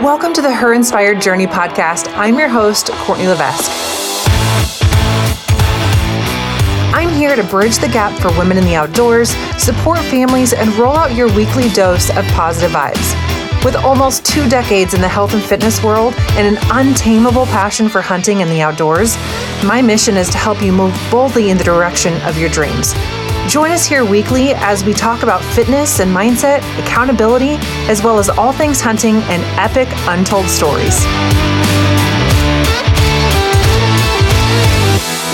Welcome to the Her Inspired Journey podcast. I'm your host, Courtney Levesque. I'm here to bridge the gap for women in the outdoors, support families, and roll out your weekly dose of positive vibes. With almost two decades in the health and fitness world and an untamable passion for hunting and the outdoors, my mission is to help you move boldly in the direction of your dreams. Join us here weekly as we talk about fitness and mindset, accountability, as well as all things hunting and epic untold stories.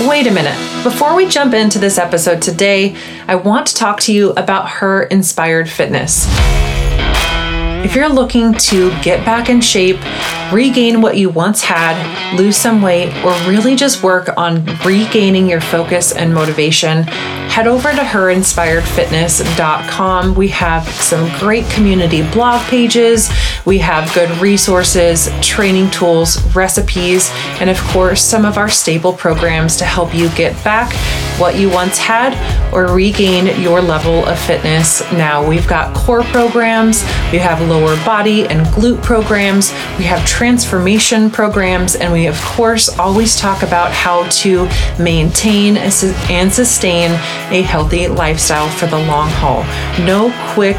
Wait a minute. Before we jump into this episode today, I want to talk to you about Her Inspired Fitness. If you're looking to get back in shape, regain what you once had, lose some weight, or really just work on regaining your focus and motivation, head over to herinspiredfitness.com. We have some great community blog pages, we have good resources, training tools, recipes, and of course, some of our staple programs to help you get back what you once had or regain your level of fitness now. We've got core programs, we have lower body and glute programs, we have transformation programs, and we, of course, always talk about how to maintain and sustain a healthy lifestyle for the long haul. No quick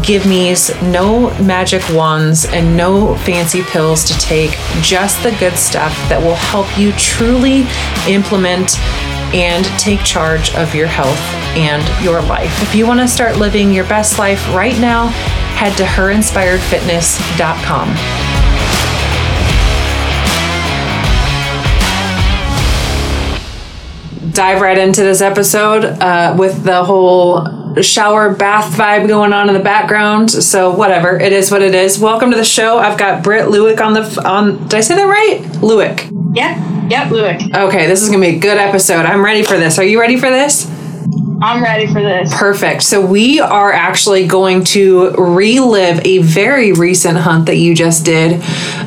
give me's, no magic wands, and no fancy pills to take, just the good stuff that will help you truly implement and take charge of your health and your life. If you want to start living your best life right now, head to herinspiredfitness.com. Dive right into this episode uh, with the whole shower bath vibe going on in the background. So whatever, it is what it is. Welcome to the show. I've got Britt Lewick on the on. Did I say that right? Lewick. Yep. Yep, Lewick. Okay, this is gonna be a good episode. I'm ready for this. Are you ready for this? I'm ready for this. Perfect. So we are actually going to relive a very recent hunt that you just did.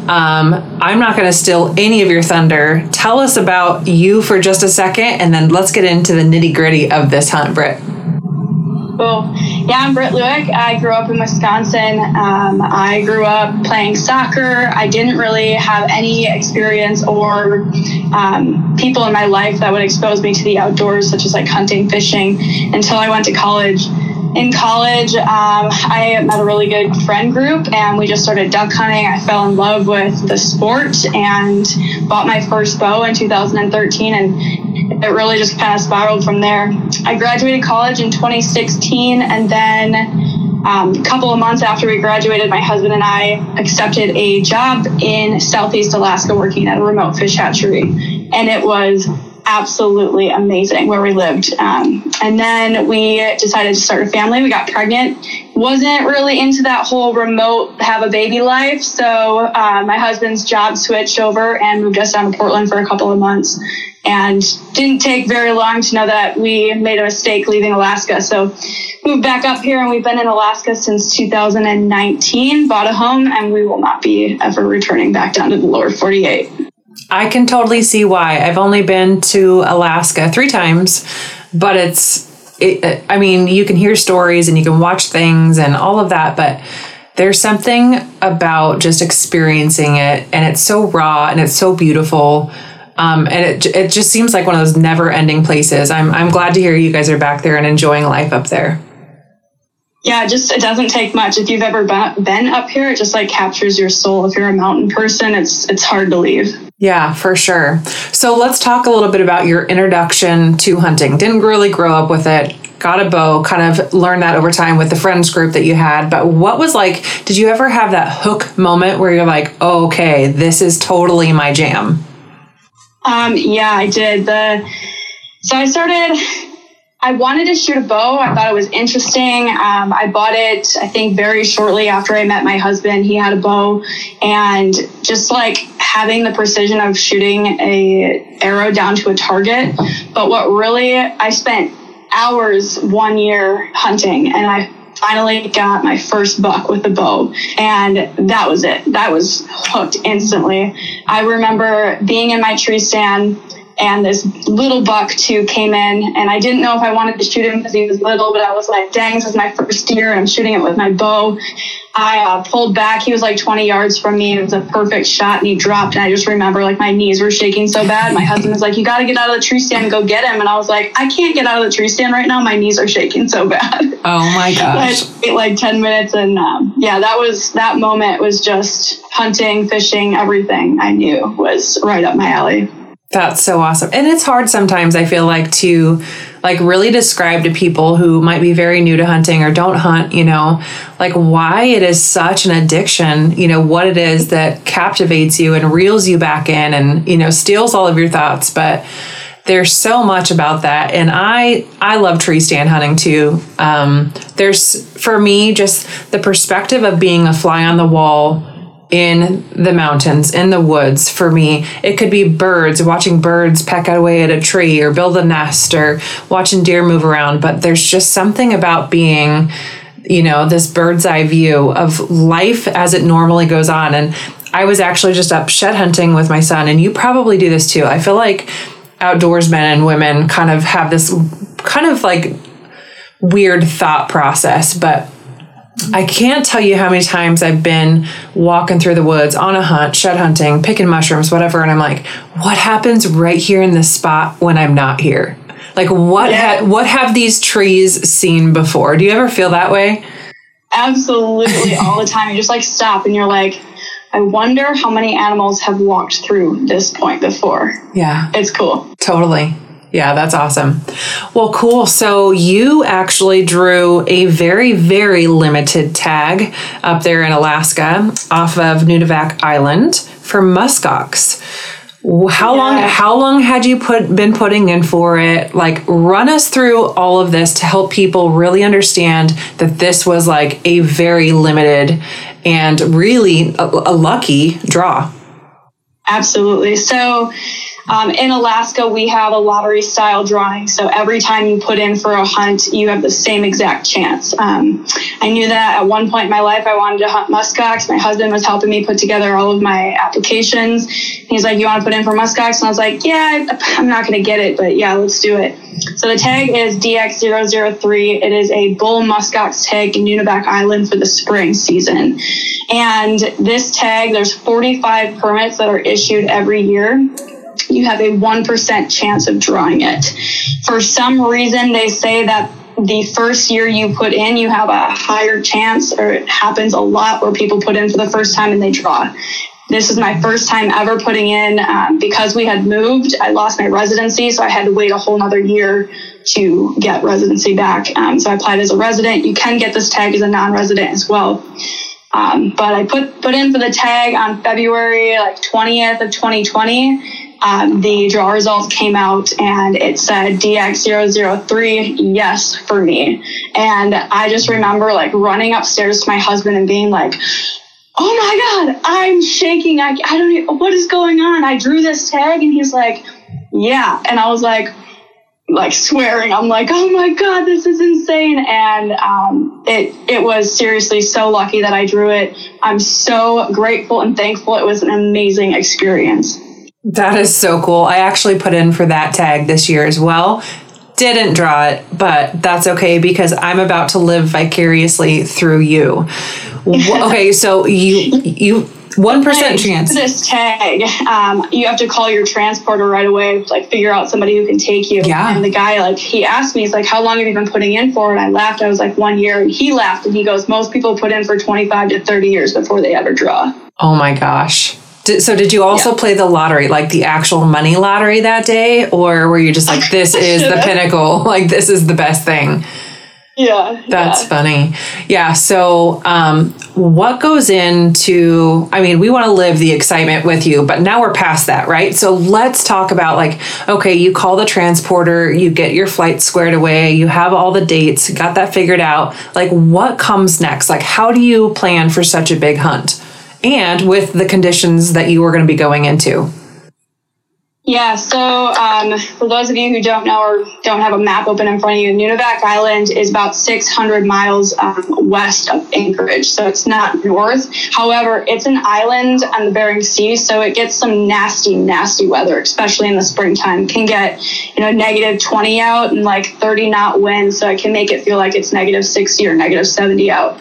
Um, I'm not going to steal any of your thunder. Tell us about you for just a second, and then let's get into the nitty gritty of this hunt, Britt. Cool. Yeah, I'm Britt Lewick. I grew up in Wisconsin. Um, I grew up playing soccer. I didn't really have any experience or um, people in my life that would expose me to the outdoors, such as like hunting, fishing, until I went to college. In college, um, I met a really good friend group and we just started duck hunting. I fell in love with the sport and bought my first bow in 2013 and it really just kind of spiraled from there. I graduated college in 2016, and then um, a couple of months after we graduated, my husband and I accepted a job in Southeast Alaska working at a remote fish hatchery. And it was absolutely amazing where we lived. Um, and then we decided to start a family. We got pregnant. Wasn't really into that whole remote have a baby life. So uh, my husband's job switched over and moved us down to Portland for a couple of months and didn't take very long to know that we made a mistake leaving Alaska. So moved back up here and we've been in Alaska since 2019, bought a home, and we will not be ever returning back down to the lower 48. I can totally see why. I've only been to Alaska three times, but it's, it, uh, I mean, you can hear stories and you can watch things and all of that, but there's something about just experiencing it and it's so raw and it's so beautiful um, and it, it just seems like one of those never ending places. I'm, I'm glad to hear you guys are back there and enjoying life up there. Yeah, just it doesn't take much. If you've ever been up here, it just like captures your soul. If you're a mountain person, it's it's hard to leave. Yeah, for sure. So let's talk a little bit about your introduction to hunting. Didn't really grow up with it. Got a bow, kind of learned that over time with the friends group that you had. But what was like, did you ever have that hook moment where you're like, oh, okay, this is totally my jam? Um, yeah, I did. The so I started. I wanted to shoot a bow. I thought it was interesting. Um, I bought it, I think, very shortly after I met my husband. He had a bow, and just like having the precision of shooting a arrow down to a target. But what really, I spent hours one year hunting, and I finally got my first buck with the bow and that was it. That was hooked instantly. I remember being in my tree stand and this little buck too came in. And i didn't know if i wanted to shoot him because he was little but i was like dang this is my first deer and i'm shooting it with my bow. I uh, pulled back. He was like 20 yards from me. It was a perfect shot and he dropped. And i just remember like my knees were shaking so bad. My husband was like you got to get out of the tree stand and go get him. And i was like i can't get out of the tree stand right now. My knees are shaking so bad. Oh my gosh. like 10 minutes and um, yeah that was that moment was just hunting fishing everything i knew was right up my alley that's so awesome. And it's hard sometimes, I feel like, to like really describe to people who might be very new to hunting or don't hunt, you know, like why it is such an addiction, you know, what it is that captivates you and reels you back in and, you know, steals all of your thoughts. But there's so much about that and i i love tree stand hunting too um, there's for me just the perspective of being a fly on the wall in the mountains, in the woods for me. It could be birds, watching birds peck away at a tree or build a nest or watching deer move around. But there's just something about being, you know, this bird's eye view of life as it normally goes on. And I was actually just up shed hunting with my son, and you probably do this too. I feel like outdoorsmen and women kind of have this kind of like weird thought process, but I can't tell you how many times I've been walking through the woods on a hunt, shed hunting, picking mushrooms, whatever, and I'm like, what happens right here in this spot when I'm not here? Like what yeah. ha- what have these trees seen before? Do you ever feel that way? Absolutely all the time. You just like stop and you're like, I wonder how many animals have walked through this point before. Yeah. It's cool. Totally. Yeah, that's awesome. Well, cool. So you actually drew a very, very limited tag up there in Alaska off of Nunivak Island for muskox. How yeah. long how long had you put been putting in for it? Like run us through all of this to help people really understand that this was like a very limited and really a, a lucky draw. Absolutely. So um, in Alaska, we have a lottery style drawing. So every time you put in for a hunt, you have the same exact chance. Um, I knew that at one point in my life, I wanted to hunt muskox. My husband was helping me put together all of my applications. He's like, You want to put in for muskox? And I was like, Yeah, I'm not going to get it, but yeah, let's do it. So the tag is DX003. It is a bull muskox tag in Nunivak Island for the spring season. And this tag, there's 45 permits that are issued every year you have a 1% chance of drawing it. For some reason, they say that the first year you put in, you have a higher chance, or it happens a lot where people put in for the first time and they draw. This is my first time ever putting in um, because we had moved. I lost my residency, so I had to wait a whole another year to get residency back. Um, so I applied as a resident. You can get this tag as a non-resident as well. Um, but I put put in for the tag on February like 20th of 2020 um, the draw results came out and it said DX003, yes, for me. And I just remember like running upstairs to my husband and being like, oh my God, I'm shaking. I, I don't even, what is going on? I drew this tag and he's like, yeah. And I was like, like swearing. I'm like, oh my God, this is insane. And um, it, it was seriously so lucky that I drew it. I'm so grateful and thankful. It was an amazing experience. That is so cool. I actually put in for that tag this year as well. Didn't draw it, but that's okay because I'm about to live vicariously through you. okay, so you you one percent chance. This tag, um, you have to call your transporter right away, like figure out somebody who can take you. Yeah. And the guy, like, he asked me, he's like, "How long have you been putting in for?" And I laughed. I was like, "One year." And he laughed and he goes, "Most people put in for twenty five to thirty years before they ever draw." Oh my gosh. Did, so did you also yeah. play the lottery, like the actual money lottery that day, or were you just like, "This is the pinnacle, like this is the best thing"? Yeah, that's yeah. funny. Yeah. So, um, what goes into? I mean, we want to live the excitement with you, but now we're past that, right? So let's talk about like, okay, you call the transporter, you get your flight squared away, you have all the dates, got that figured out. Like, what comes next? Like, how do you plan for such a big hunt? And with the conditions that you were going to be going into? Yeah, so um, for those of you who don't know or don't have a map open in front of you, Nunivak Island is about 600 miles um, west of Anchorage, so it's not north. However, it's an island on the Bering Sea, so it gets some nasty, nasty weather, especially in the springtime. It can get, you know, negative 20 out and like 30 knot wind, so it can make it feel like it's negative 60 or negative 70 out.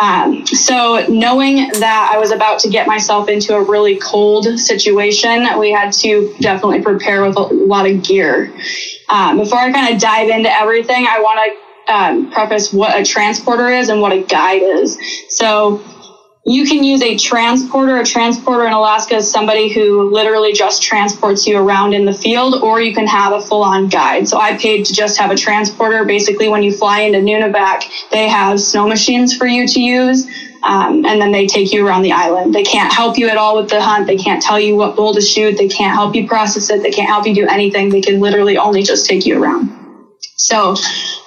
Um, so knowing that I was about to get myself into a really cold situation, we had to definitely prepare with a lot of gear. Um, before I kind of dive into everything, I want to um, preface what a transporter is and what a guide is. So you can use a transporter. A transporter in Alaska is somebody who literally just transports you around in the field, or you can have a full on guide. So I paid to just have a transporter. Basically, when you fly into Nunivak, they have snow machines for you to use. Um, and then they take you around the island. They can't help you at all with the hunt. They can't tell you what bull to shoot. They can't help you process it. They can't help you do anything. They can literally only just take you around. So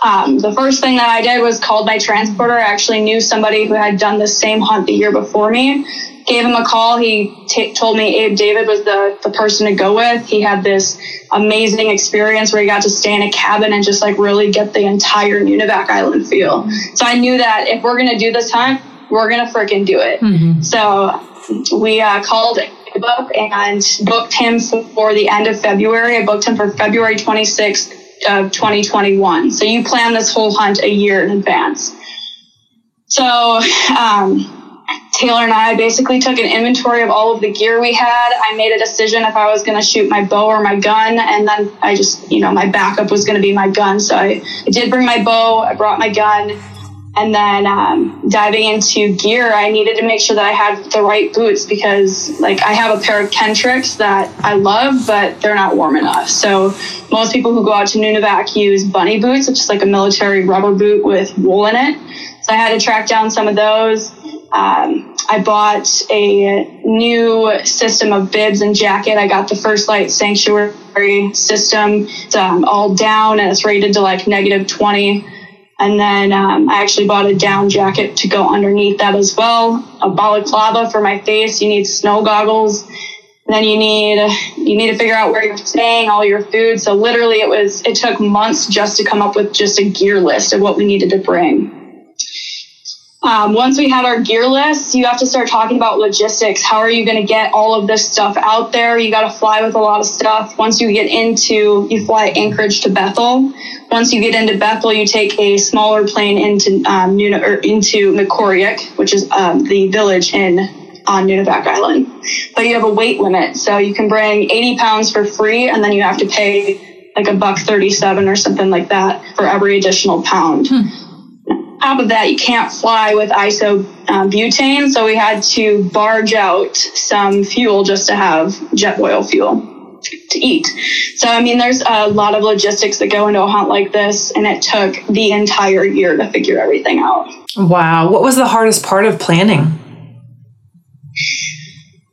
um, the first thing that I did was called my transporter. I actually knew somebody who had done the same hunt the year before me. Gave him a call. He t- told me Abe David was the, the person to go with. He had this amazing experience where he got to stay in a cabin and just like really get the entire Nunivak Island feel. So I knew that if we're going to do this hunt, we're going to freaking do it. Mm-hmm. So we uh, called up and booked him for the end of February. I booked him for February 26th of 2021. So you plan this whole hunt a year in advance. So um, Taylor and I basically took an inventory of all of the gear we had. I made a decision if I was going to shoot my bow or my gun, and then I just, you know, my backup was going to be my gun. So I, I did bring my bow. I brought my gun. And then um, diving into gear, I needed to make sure that I had the right boots because, like, I have a pair of Kenetreks that I love, but they're not warm enough. So most people who go out to Nunivak use bunny boots, which is like a military rubber boot with wool in it. So I had to track down some of those. Um, I bought a new system of bibs and jacket. I got the First Lite Sanctuary system. It's um, all down and it's rated to like negative 20. And then um, I actually bought a down jacket to go underneath that as well. A balaclava for my face. You need snow goggles. Then you need you need to figure out where you're staying, all your food. So literally, it was it took months just to come up with just a gear list of what we needed to bring. Um, once we had our gear list, you have to start talking about logistics. How are you going to get all of this stuff out there? You got to fly with a lot of stuff. Once you get into, you fly Anchorage to Bethel. Once you get into Bethel, you take a smaller plane into um, Nuna, or into Mekoryuk, which is um, the village in on Nunivak Island. But you have a weight limit, so you can bring 80 pounds for free, and then you have to pay like a buck 37 or something like that for every additional pound. Hmm top of that, you can't fly with isobutane, um, so we had to barge out some fuel just to have Jetboil fuel to eat. So, I mean, there's a lot of logistics that go into a hunt like this, and it took the entire year to figure everything out. Wow. What was the hardest part of planning?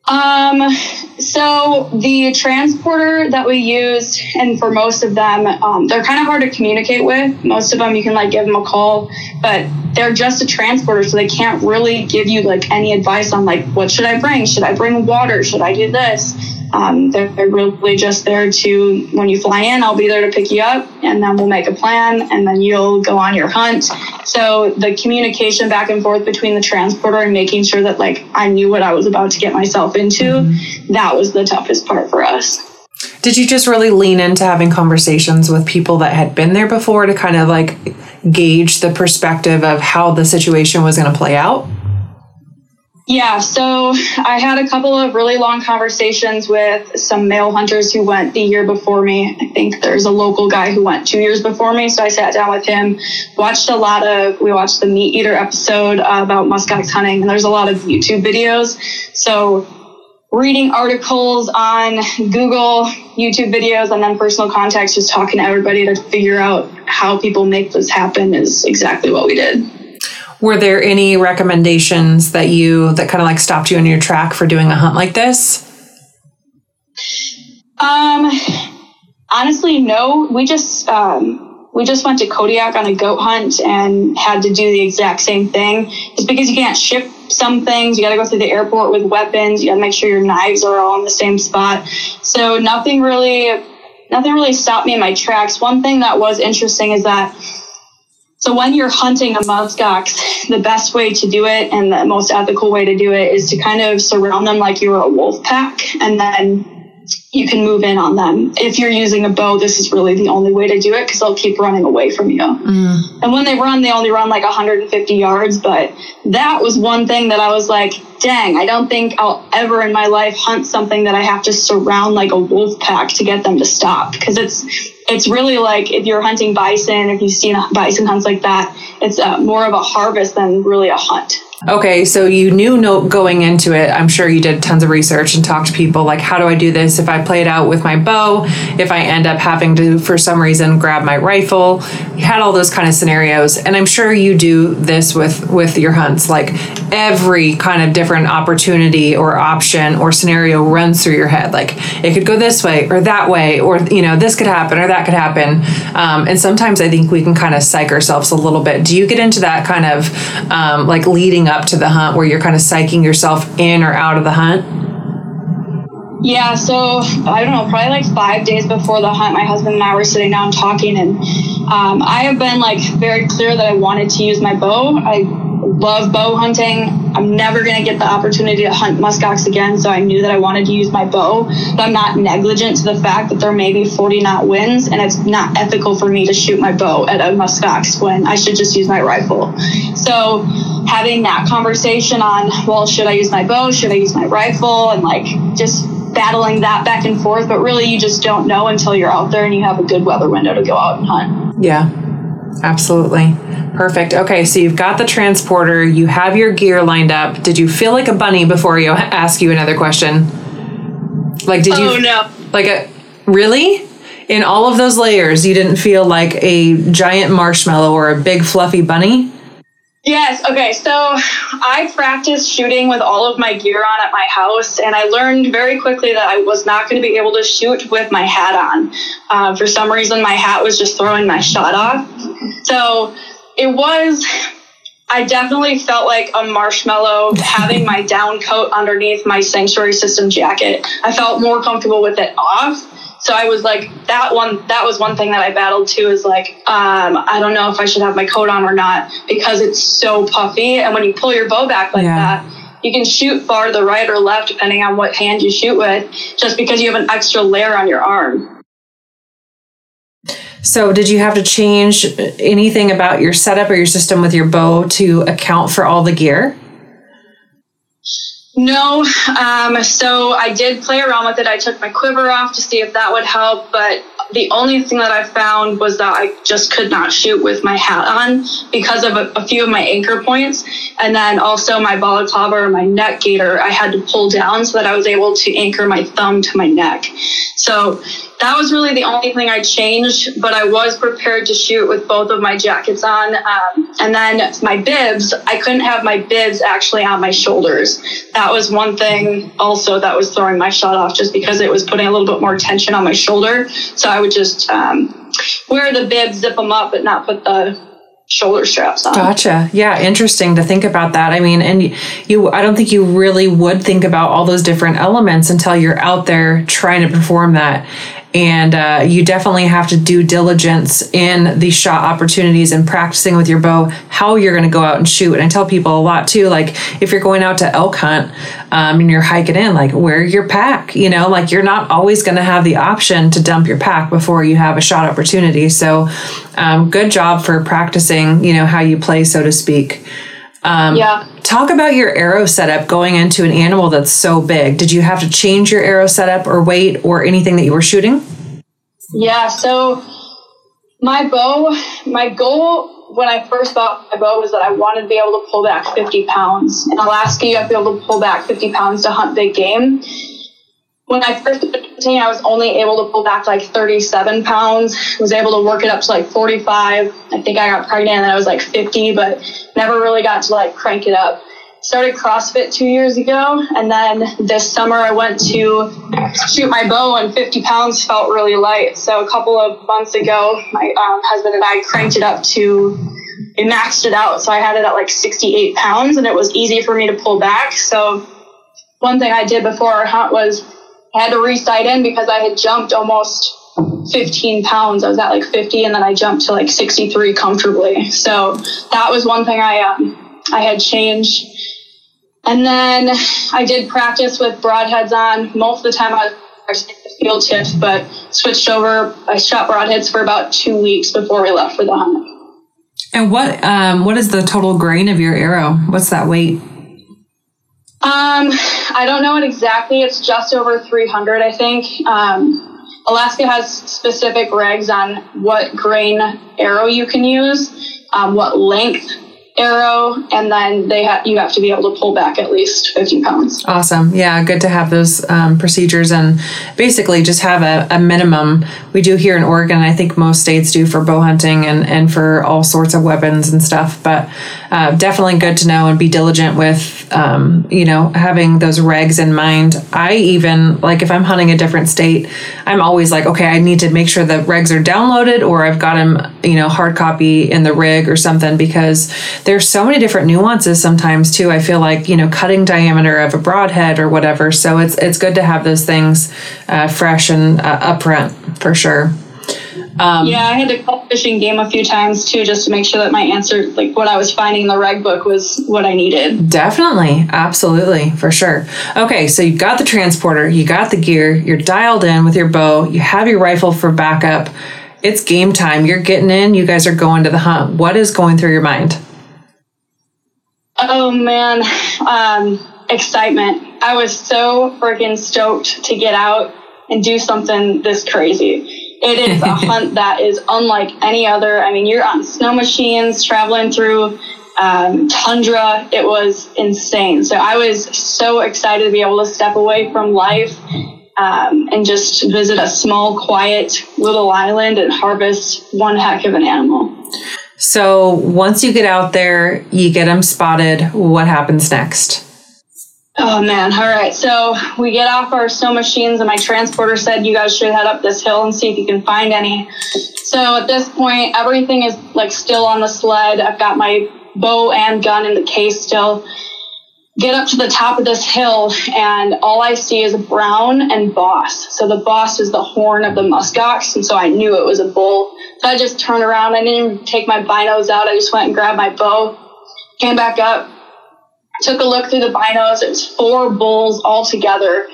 Um, so the transporter that we used, and for most of them, um, they're kind of hard to communicate with. Most of them, you can like give them a call, but they're just a transporter, so they can't really give you like any advice on like what should I bring? Should I bring water? Should I do this? Um, they're, they're, really just there to, when you fly in, I'll be there to pick you up and then we'll make a plan and then you'll go on your hunt. So the communication back and forth between the transporter and making sure that like I knew what I was about to get myself into, mm-hmm. that was the toughest part for us. Did you just really lean into having conversations with people that had been there before to kind of like gauge the perspective of how the situation was going to play out? Yeah, so I had a couple of really long conversations with some male hunters who went the year before me. I think there's a local guy who went two years before me. So I sat down with him, watched a lot of, we watched the Meat Eater episode uh, about muskox hunting, and there's a lot of YouTube videos. So reading articles on Google, YouTube videos, and then personal contacts, just talking to everybody to figure out how people make this happen is exactly what we did. Were there any recommendations that you that kind of like stopped you in your track for doing a hunt like this? Um, honestly, no. We just um, we just went to Kodiak on a goat hunt and had to do the exact same thing. Just because you can't ship some things, you got to go through the airport with weapons. You got to make sure your knives are all in the same spot. So nothing really, nothing really stopped me in my tracks. One thing that was interesting is that so when you're hunting a muskox, the best way to do it and the most ethical way to do it is to kind of surround them like you're a wolf pack and then you can move in on them. If you're using a bow, this is really the only way to do it because they'll keep running away from you. Mm. And when they run, they only run like 150 yards. But that was one thing that I was like, dang, I don't think I'll ever in my life hunt something that I have to surround like a wolf pack to get them to stop because it's it's really like if you're hunting bison, if you've seen bison hunts like that, it's uh, more of a harvest than really a hunt. Okay, so you knew no going into it. I'm sure you did tons of research and talked to people like, how do I do this? If I play it out with my bow, if I end up having to, for some reason, grab my rifle, you had all those kind of scenarios. And I'm sure you do this with with your hunts. Like every kind of different opportunity or option or scenario runs through your head. Like it could go this way or that way, or you know, this could happen or that could happen. Um, and sometimes I think we can kind of psych ourselves a little bit. Do you get into that kind of um, like leading up to the hunt where you're kind of psyching yourself in or out of the hunt? Yeah, so I don't know, probably like five days before the hunt, my husband and I were sitting down talking, and um, I have been like very clear that I wanted to use my bow. I love bow hunting. I'm never going to get the opportunity to hunt muskox again, so I knew that I wanted to use my bow. But I'm not negligent to the fact that there may be 40 knot winds, and it's not ethical for me to shoot my bow at a muskox when I should just use my rifle. So having that conversation on, well, should I use my bow? Should I use my rifle? And like just battling that back and forth. But really, you just don't know until you're out there and you have a good weather window to go out and hunt. Yeah, absolutely. Perfect. Okay, so you've got the transporter, you have your gear lined up. Did you feel like a bunny before you ask you another question? Like, did you? Oh no! Like a really? In all of those layers, you didn't feel like a giant marshmallow or a big fluffy bunny? Yes. Okay. So I practiced shooting with all of my gear on at my house, and I learned very quickly that I was not going to be able to shoot with my hat on. Uh, for some reason, my hat was just throwing my shot off. So it was. I definitely felt like a marshmallow having my down coat underneath my sanctuary system jacket. I felt more comfortable with it off so I was like, that one, that was one thing that I battled too is like, um, I don't know if I should have my coat on or not because it's so puffy. And when you pull your bow back like yeah. that, you can shoot far to the right or left depending on what hand you shoot with, just because you have an extra layer on your arm. So, did you have to change anything about your setup or your system with your bow to account for all the gear? No. Um, so I did play around with it. I took my quiver off to see if that would help, but the only thing that I found was that I just could not shoot with my hat on because of a, a few of my anchor points. And then also my balaclava or my neck gaiter, I had to pull down so that I was able to anchor my thumb to my neck. So that was really the only thing I changed, but I was prepared to shoot with both of my jackets on. Um, and then my bibs, I couldn't have my bibs actually on my shoulders. That was one thing also that was throwing my shot off just because it was putting a little bit more tension on my shoulder. So I would just um, wear the bibs, zip them up, but not put the shoulder straps on. Gotcha. Yeah, interesting to think about that. I mean, and you I don't think you really would think about all those different elements until you're out there trying to perform that and uh, you definitely have to do diligence in the shot opportunities and practicing with your bow how you're going to go out and shoot. And i tell people a lot too like if you're going out to elk hunt um, and you're hiking in like wear your pack you know? Like you're not always going to have the option to dump your pack before you have a shot opportunity. So um, good job for practicing you know how you play so to speak um, yeah. Talk about your arrow setup going into an animal that's so big. Did you have to change your arrow setup or weight or anything that you were shooting? Yeah. So my bow, my goal when I first bought my bow was that I wanted to be able to pull back 50 pounds. In Alaska, you have to be able to pull back 50 pounds to hunt big game when I first started hunting, I was only able to pull back like 37 pounds. I Was able to work it up to like 45. I think I got pregnant and I was like 50, but never really got to like crank it up. started CrossFit two years ago, and then this summer I went to shoot my bow, and 50 pounds felt really light. So a couple of months ago, my um, husband and I cranked it up to, it maxed it out. So I had it at like 68 pounds, and it was easy for me to pull back. So one thing I did before our hunt was I had to re-sight in because I had jumped almost 15 pounds. I was at like 50, and then I jumped to like 63 comfortably. So that was one thing I um, I had changed and then I did practice with broadheads on. Most of the time I was field tips, but switched over. I shot broadheads for about two weeks before we left for the hunt. And what um, what is the total grain of your arrow? What's that weight? Um, I don't know it exactly. It's just over 300, I think. Um, Alaska has specific regs on what grain arrow you can use, um, what length arrow and then they ha- you have to be able to pull back at least 50 pounds awesome yeah good to have those um, procedures and basically just have a, a, minimum we do here in oregon i think most states do for bow hunting and, and for all sorts of weapons and stuff but uh, definitely good to know and be diligent with um, you know having those regs in mind i even like if i'm hunting a different state i'm always like okay i need to make sure the regs are downloaded or i've got them you know hard copy in the rig or something because there's so many different nuances sometimes too. I feel like you know cutting diameter of a broadhead or whatever. So it's it's good to have those things uh, fresh and uh, upfront for sure. Um, yeah, I had to call Fish and Game a few times too, just to make sure that my answer, like what I was finding in the reg book, was what I needed. Definitely, absolutely, for sure. Okay, so you've got the transporter, you got the gear, you're dialed in with your bow, you have your rifle for backup. It's game time. You're getting in. You guys are going to the hunt. What is going through your mind? Oh man, um, excitement. I was so freaking stoked to get out and do something this crazy. It is a hunt that is unlike any other. I mean, you're on snow machines traveling through um, tundra. It was insane. So I was so excited to be able to step away from life um, and just visit a small, quiet little island and harvest one heck of an animal. So once you get out there, you get them spotted. What happens next? Oh man. All right. So we get off our snow machines and my transporter said you guys should head up this hill and see if you can find any. So at this point, everything is like still on the sled. I've got my bow and gun in the case still. Get up to the top of this hill and all I see is brown and boss. So the boss is the horn of the muskox. And so I knew it was a bull so I just turned around. I didn't even take my binos out. I just went and grabbed my bow, came back up, took a look through the binos. It was four bulls all together.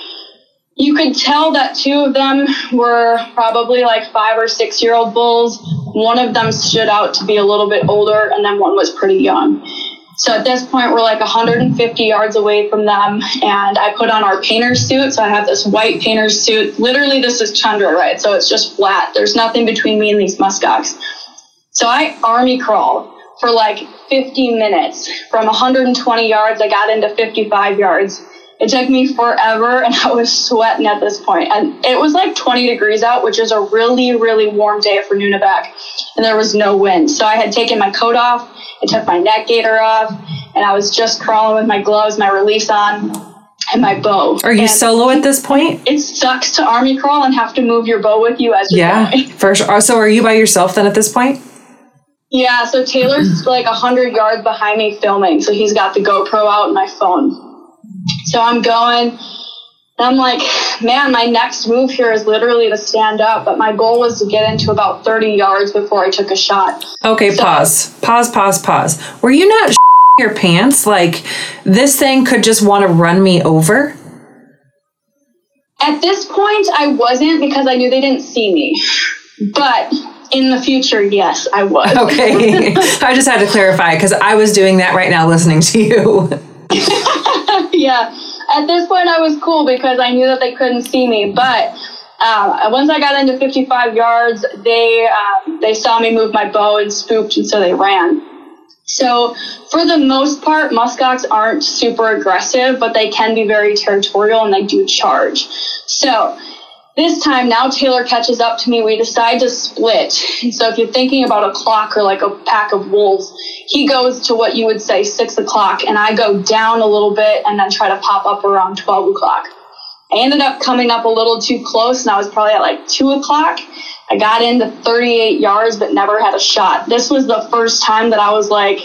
You could tell that two of them were probably like five or six year old bulls. One of them stood out to be a little bit older, and then one was pretty young. So at this point, we're like 150 yards away from them, and I put on our painter's suit. So I have this white painter's suit. Literally, this is tundra, right? So it's just flat. There's nothing between me and these muskox. So I army crawl for like 50 minutes. From 120 yards, I got into 55 yards. It took me forever, and I was sweating at this point. And it was like 20 degrees out, which is a really, really warm day for Nunivak, and there was no wind. So I had taken my coat off I took my neck gaiter off, and I was just crawling with my gloves, my release on, and my bow. Are you and solo at this point? It sucks to army crawl and have to move your bow with you as you're yeah, going. for sure. So are you by yourself then at this point? Yeah, so Taylor's like a hundred yards behind me filming, so he's got the GoPro out and my phone. So I'm going and I'm like, man, my next move here is literally to stand up, but my goal was to get into about 30 yards before I took a shot. Okay, so, pause. Pause, pause, pause. Were you not your pants? Like, this thing could just want to run me over? At this point, I wasn't because I knew they didn't see me. But in the future, yes, I would. Okay. I just had to clarify because I was doing that right now listening to you. yeah at this point, I was cool because I knew that they couldn't see me. But um, once I got into 55 yards, they um, they saw me move my bow and spooked, and so they ran. So for the most part, muskox aren't super aggressive, but they can be very territorial and they do charge. So This time, now Taylor catches up to me. We decide to split. So, if you're thinking about a clock or like a pack of wolves, he goes to what you would say six o'clock, and I go down a little bit and then try to pop up around 12 o'clock. I ended up coming up a little too close, and I was probably at like two o'clock. I got into 38 yards, but never had a shot. This was the first time that I was like,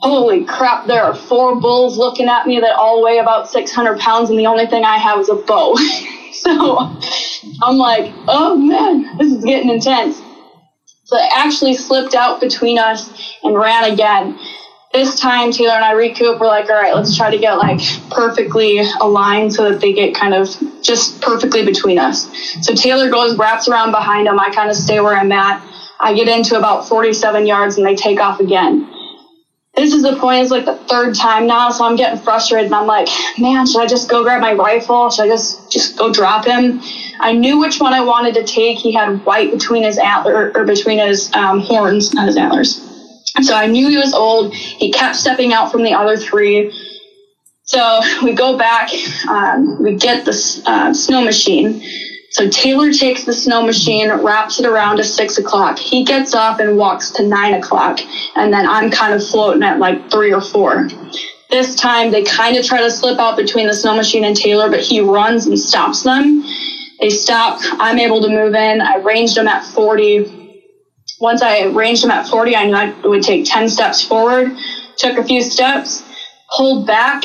holy crap, there are four bulls looking at me that all weigh about 600 pounds, and the only thing I have is a bow. so I'm like, oh man, this is getting intense. So it actually slipped out between us and ran again. This time, Taylor and I recoup. We're like, all right, let's try to get like perfectly aligned so that they get kind of just perfectly between us. So Taylor goes, wraps around behind him. I kind of stay where I'm at. I get into about 47 yards and they take off again this is the point, it's like the third time now, so I'm getting frustrated and I'm like, man, should I just go grab my rifle? Should I just just go drop him? I knew which one I wanted to take. He had white between his antler or between his um, horns, not his antlers. So I knew he was old. He kept stepping out from the other three. So we go back, um, we get the uh, snow machine. So Taylor takes the snow machine, wraps it around to six o'clock. He gets up and walks to nine o'clock. And then I'm kind of floating at like three or four. This time they kind of try to slip out between the snow machine and Taylor, but he runs and stops them. They stop. I'm able to move in. I ranged them at 40. Once I ranged them at 40, I knew I would take 10 steps forward. Took a few steps, pulled back.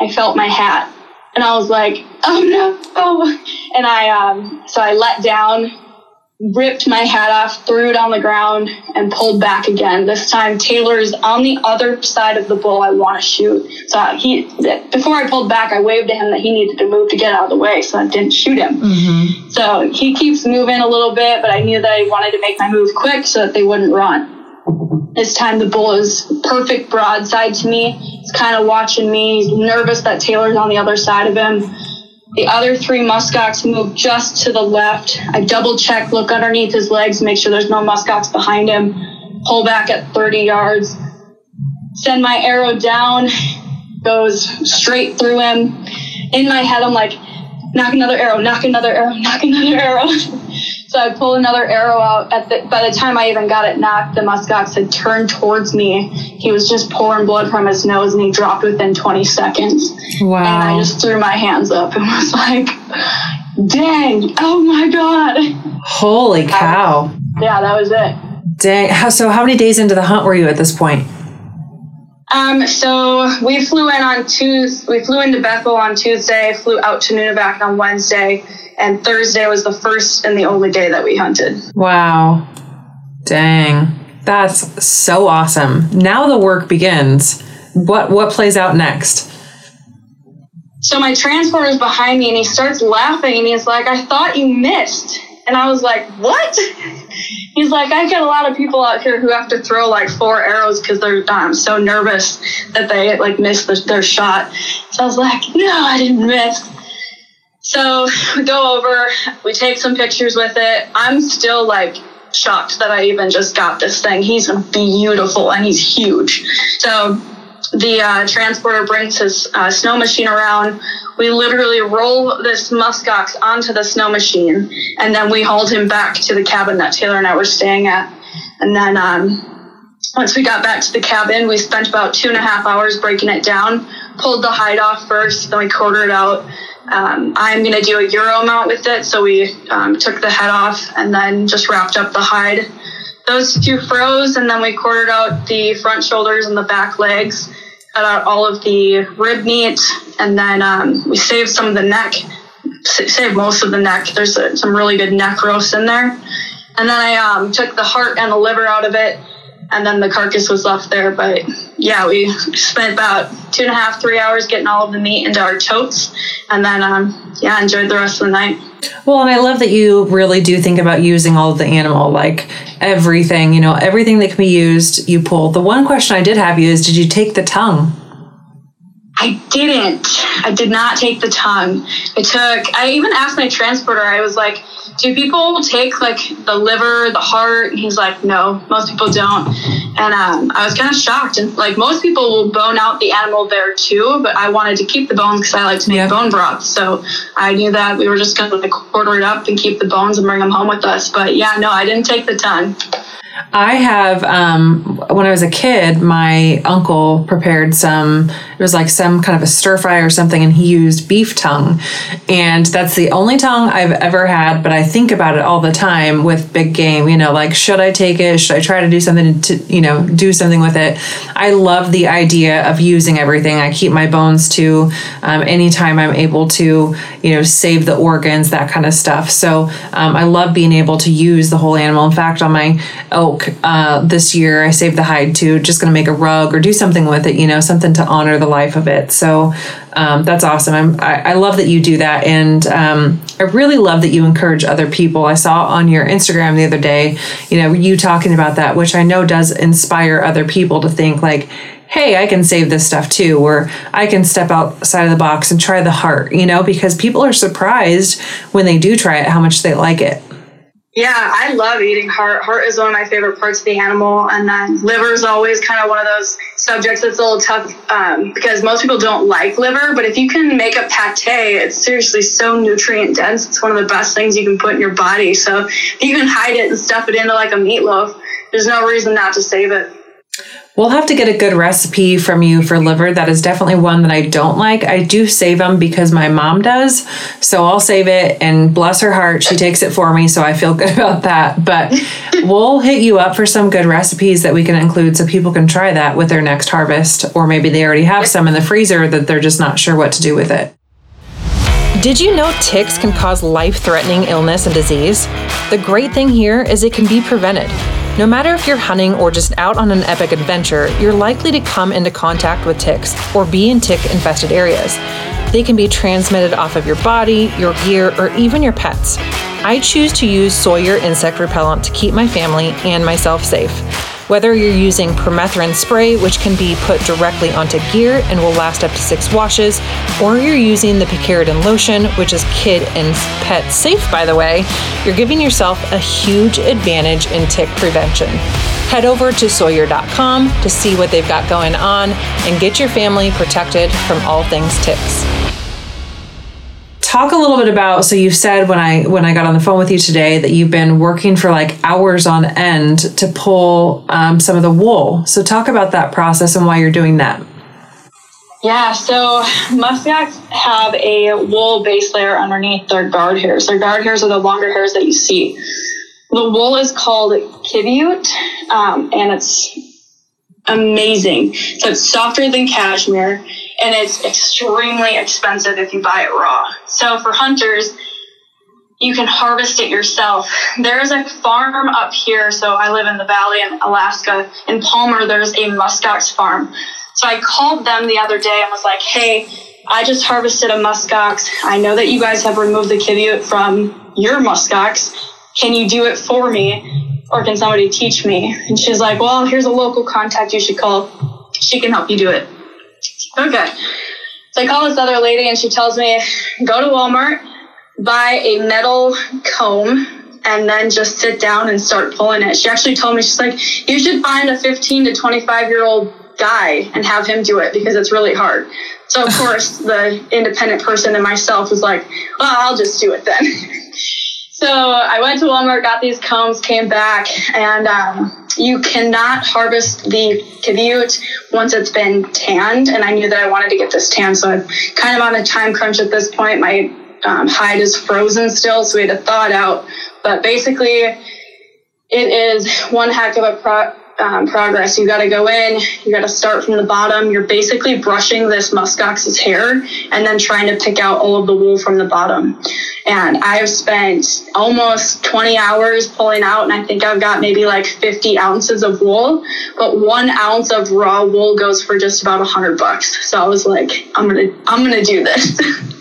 I felt my hat and I was like, oh no, oh. And I, um, so I let down, ripped my hat off, threw it on the ground, and pulled back again. This time, Taylor is on the other side of the bull I want to shoot. So he, before I pulled back, I waved to him that he needed to move to get out of the way, so I didn't shoot him. Mm-hmm. So he keeps moving a little bit, but I knew that I wanted to make my move quick so that they wouldn't run. This time the bull is perfect broadside to me. He's kind of watching me. He's nervous that Taylor's on the other side of him. The other three muskox move just to the left. I double check, look underneath his legs, make sure there's no muskox behind him. Pull back at 30 yards. Send my arrow down, goes straight through him. In my head, I'm like, nock another arrow, nock another arrow, nock another arrow. So I pulled another arrow out. At the, by the time I even got it nocked, the muskox had turned towards me. He was just pouring blood from his nose, and he dropped within 20 seconds. Wow! And I just threw my hands up and was like, "Dang! Oh my god!" Holy cow! yeah, that was it. Dang! How so? How many days into the hunt were you at this point? Um, so we flew in on Tuesday. We flew into Bethel on Tuesday. Flew out to Nunivak on Wednesday and Thursday was the first and the only day that we hunted. Wow. Dang. That's so awesome. Now the work begins. What what plays out next? So my transporter is behind me and he starts laughing and he's like, I thought you missed. And I was like, What? He's like, I get a lot of people out here who have to throw like four arrows because they're um, so nervous that they like miss the, their shot. So I was like, No, I didn't miss. So we go over, we take some pictures with it. I'm still like shocked that I even just got this thing. He's beautiful and he's huge. So the uh, transporter brings his uh, snow machine around. We literally roll this muskox onto the snow machine, and then we hauled him back to the cabin that Taylor and I were staying at. And then um, once we got back to the cabin, we spent about two and a half hours breaking it down. Pulled the hide off first, then we quartered out um, I'm going to do a Euro mount with it. So we um, took the head off and then just wrapped up the hide. Those two froze, and then we quartered out the front shoulders and the back legs, cut out all of the rib meat, and then um, we saved some of the neck, saved most of the neck. There's a, some really good neck roast in there. And then I um, took the heart and the liver out of it and then the carcass was left there. But yeah, we spent about two and a half, three hours getting all of the meat into our totes, and then um, yeah, enjoyed the rest of the night. Well, and I love that you really do think about using all of the animal, like everything, you know, everything that can be used, you pull. The one question I did have you is, did you take the tongue? I didn't. I did not take the tongue. I took. I even asked my transporter. I was like do people take like the liver, the heart? And he's like, no, most people don't. And um, I was kind of shocked. And like most people will bone out the animal there too, but I wanted to keep the bones because I like to make yep. bone broth. So I knew that we were just going to like quarter it up and keep the bones and bring them home with us. But yeah, no, I didn't take the ton. I have, um, when I was a kid, my uncle prepared some, it was like some kind of a stir fry or something, and he used beef tongue. And that's the only tongue I've ever had, but I think about it all the time with big game, you know, like, should I take it? Should I try to do something to, you know, do something with it? I love the idea of using everything. I keep my bones too, um, anytime I'm able to, you know, save the organs, that kind of stuff. So um, I love being able to use the whole animal. In fact, on my uh, this year. I saved the hide too, just going to make a rug or do something with it, you know, something to honor the life of it. So um, that's awesome. I, I, love that you do that. And um, I really love that you encourage other people. I saw on your Instagram the other day, you know, you talking about that, which I know does inspire other people to think like, hey, I can save this stuff too, or I can step outside of the box and try the heart, you know, because people are surprised when they do try it how much they like it. Yeah, I love eating heart. Heart is one of my favorite parts of the animal. And then liver is always kind of one of those subjects that's a little tough um, because most people don't like liver. But if you can make a pate, it's seriously so nutrient dense. It's one of the best things you can put in your body. So if you can hide it and stuff it into like a meatloaf, there's no reason not to save it. We'll have to get a good recipe from you for liver. That is definitely one that I don't like. I do save them because my mom does. So I'll save it and bless her heart, she takes it for me. So I feel good about that. But we'll hit you up for some good recipes that we can include so people can try that with their next harvest. Or maybe they already have some in the freezer that they're just not sure what to do with it. Did you know ticks can cause life threatening illness and disease? The great thing here is it can be prevented. No matter if you're hunting or just out on an epic adventure, you're likely to come into contact with ticks or be in tick infested areas. They can be transmitted off of your body, your gear, or even your pets. I choose to use Sawyer insect repellent to keep my family and myself safe. Whether you're using permethrin spray, which can be put directly onto gear and will last up to six washes, or you're using the picaridin lotion, which is kid and pet safe, by the way, you're giving yourself a huge advantage in tick prevention. Head over to Sawyer.com to see what they've got going on and get your family protected from all things ticks talk a little bit about so you said when i when i got on the phone with you today that you've been working for like hours on end to pull um, some of the wool. So talk about that process and why you're doing that. Yeah so muskox have a wool base layer underneath their guard hairs. Their guard hairs are the longer hairs that you see. The wool is called qiviut um, and it's amazing. So it's softer than cashmere and it's extremely expensive if you buy it raw. So for hunters, you can harvest it yourself. There's a farm up here. So I live in the valley in Alaska. In Palmer, there's a muskox farm. So I called them the other day and was like, hey, I just harvested a muskox. I know that you guys have removed the qiviut from your muskox. Can you do it for me? Or can somebody teach me? And she's like, well, here's a local contact you should call. She can help you do it. Okay. So I call this other lady and she tells me, go to Walmart, buy a metal comb, and then just sit down and start pulling it. She actually told me, she's like, you should find a 15 to 25 year old guy and have him do it because it's really hard. So, of course, the independent person and myself was like, well, I'll just do it then. so I went to Walmart, got these combs, came back, and um, you cannot harvest the qiviut once it's been tanned. And I knew that I wanted to get this tan. So I'm kind of on a time crunch at this point. My um, hide is frozen still, so we had to thaw it out. But basically, it is one heck of a pro- um, progress. You got to go in, you got to start from the bottom. You're basically brushing this muskox's hair and then trying to pick out all of the wool from the bottom. And I've spent almost 20 hours pulling out, and I think I've got maybe like 50 ounces of wool. But one ounce of raw wool goes for just about hundred bucks. So I was like, I'm gonna, I'm gonna do this.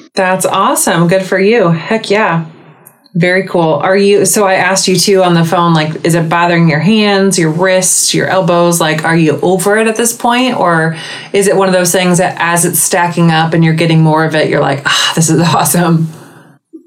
That's awesome. Good for you. Heck yeah. Very cool. Are you so I asked you too on the phone like is it bothering your hands, your wrists, your elbows like are you over it at this point or is it one of those things that as it's stacking up and you're getting more of it you're like ah this is awesome.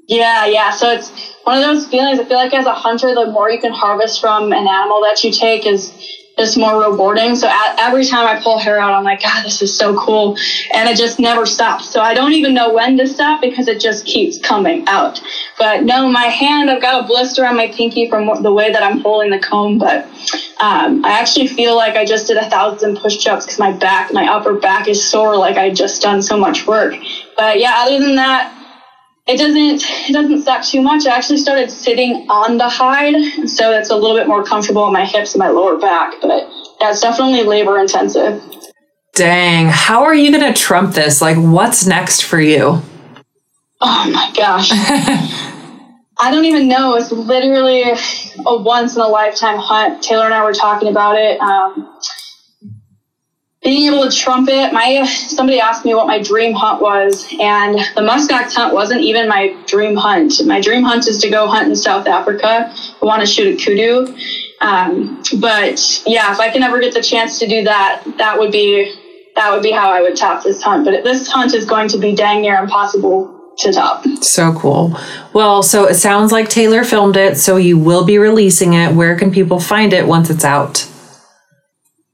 Yeah, yeah. So it's one of those feelings I feel like as a hunter the more you can harvest from an animal that you take is just more rewarding. So at, every time I pull hair out, I'm like, God, this is so cool. And it just never stops. So I don't even know when to stop because it just keeps coming out. But no, my hand, I've got a blister on my pinky from the way that I'm holding the comb. But um, I actually feel like I just did a thousand push ups because my back, my upper back is sore, like I just done so much work. But yeah, other than that, it doesn't it doesn't suck too much. I actually started sitting on the hide, so it's a little bit more comfortable on my hips and my lower back. But yeah, it's definitely labor intensive. Dang, how are you gonna trump this? Like, what's next for you? Oh my gosh. I don't even know. It's literally a once in a lifetime hunt. Taylor and I were talking about it. Um, being able to trumpet my somebody asked me what my dream hunt was and the muskox hunt wasn't even my dream hunt my dream hunt is to go hunt in south africa i want to shoot a kudu um, but yeah if i can ever get the chance to do that that would be that would be how i would top this hunt but this hunt is going to be dang near impossible to top. So cool. Well, so it sounds like Taylor filmed it, so you will be releasing it. Where can people find it once it's out?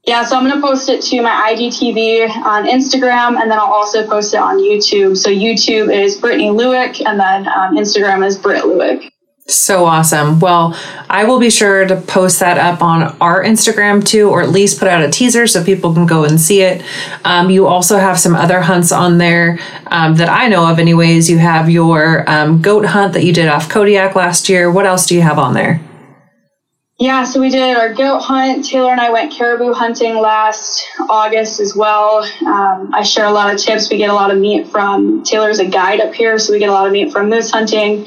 Yeah, so I'm going to post it to my IGTV on Instagram, and then I'll also post it on YouTube. So YouTube is Brittany Lueck, and then um, Instagram is Britt Lueck. So awesome. Well, I will be sure to post that up on our Instagram too, or at least put out a teaser so people can go and see it. Um, you also have some other hunts on there um, that I know of, anyways. You have your um, goat hunt that you did off Kodiak last year. What else do you have on there? Yeah, so we did our goat hunt. Taylor and I went caribou hunting last August as well. Um, I share a lot of tips. We get a lot of meat from Taylor's a guide up here, so we get a lot of meat from moose hunting.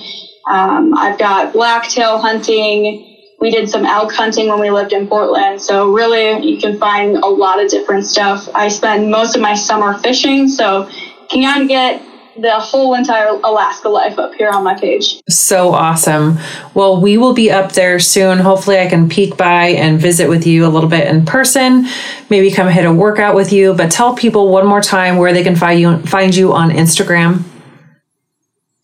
Um, I've got blacktail hunting. We did some elk hunting when we lived in Portland. So really, you can find a lot of different stuff. I spend most of my summer fishing, so can of get the whole entire Alaska life up here on my page. So awesome. Well, we will be up there soon. Hopefully, I can peek by and visit with you a little bit in person. Maybe come hit a workout with you. But tell people one more time where they can find you find you on Instagram.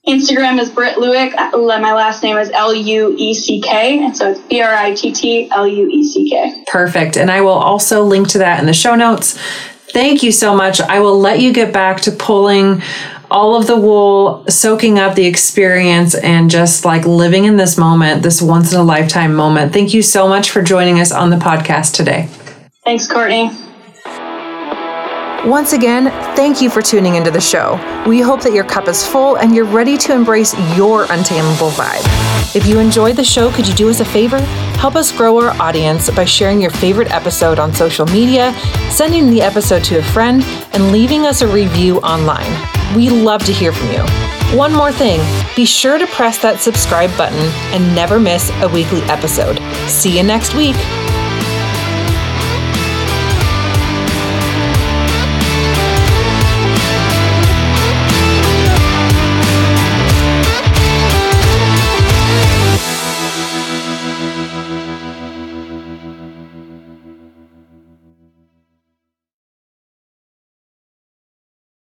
Instagram is Britt Lueck. Uh, my last name is L U E C K. And so it's B R I T T L U E C K. Perfect. And I will also link to that in the show notes. Thank you so much. I will let you get back to pulling all of the wool, soaking up the experience, and just like living in this moment, this once in a lifetime moment. Thank you so much for joining us on the podcast today. Thanks, Courtney. Once again, thank you for tuning into the show. We hope that your cup is full and you're ready to embrace your untamable vibe. If you enjoyed the show, could you do us a favor? Help us grow our audience by sharing your favorite episode on social media, sending the episode to a friend, and leaving us a review online. We love to hear from you. One more thing be sure to press that subscribe button and never miss a weekly episode. See you next week.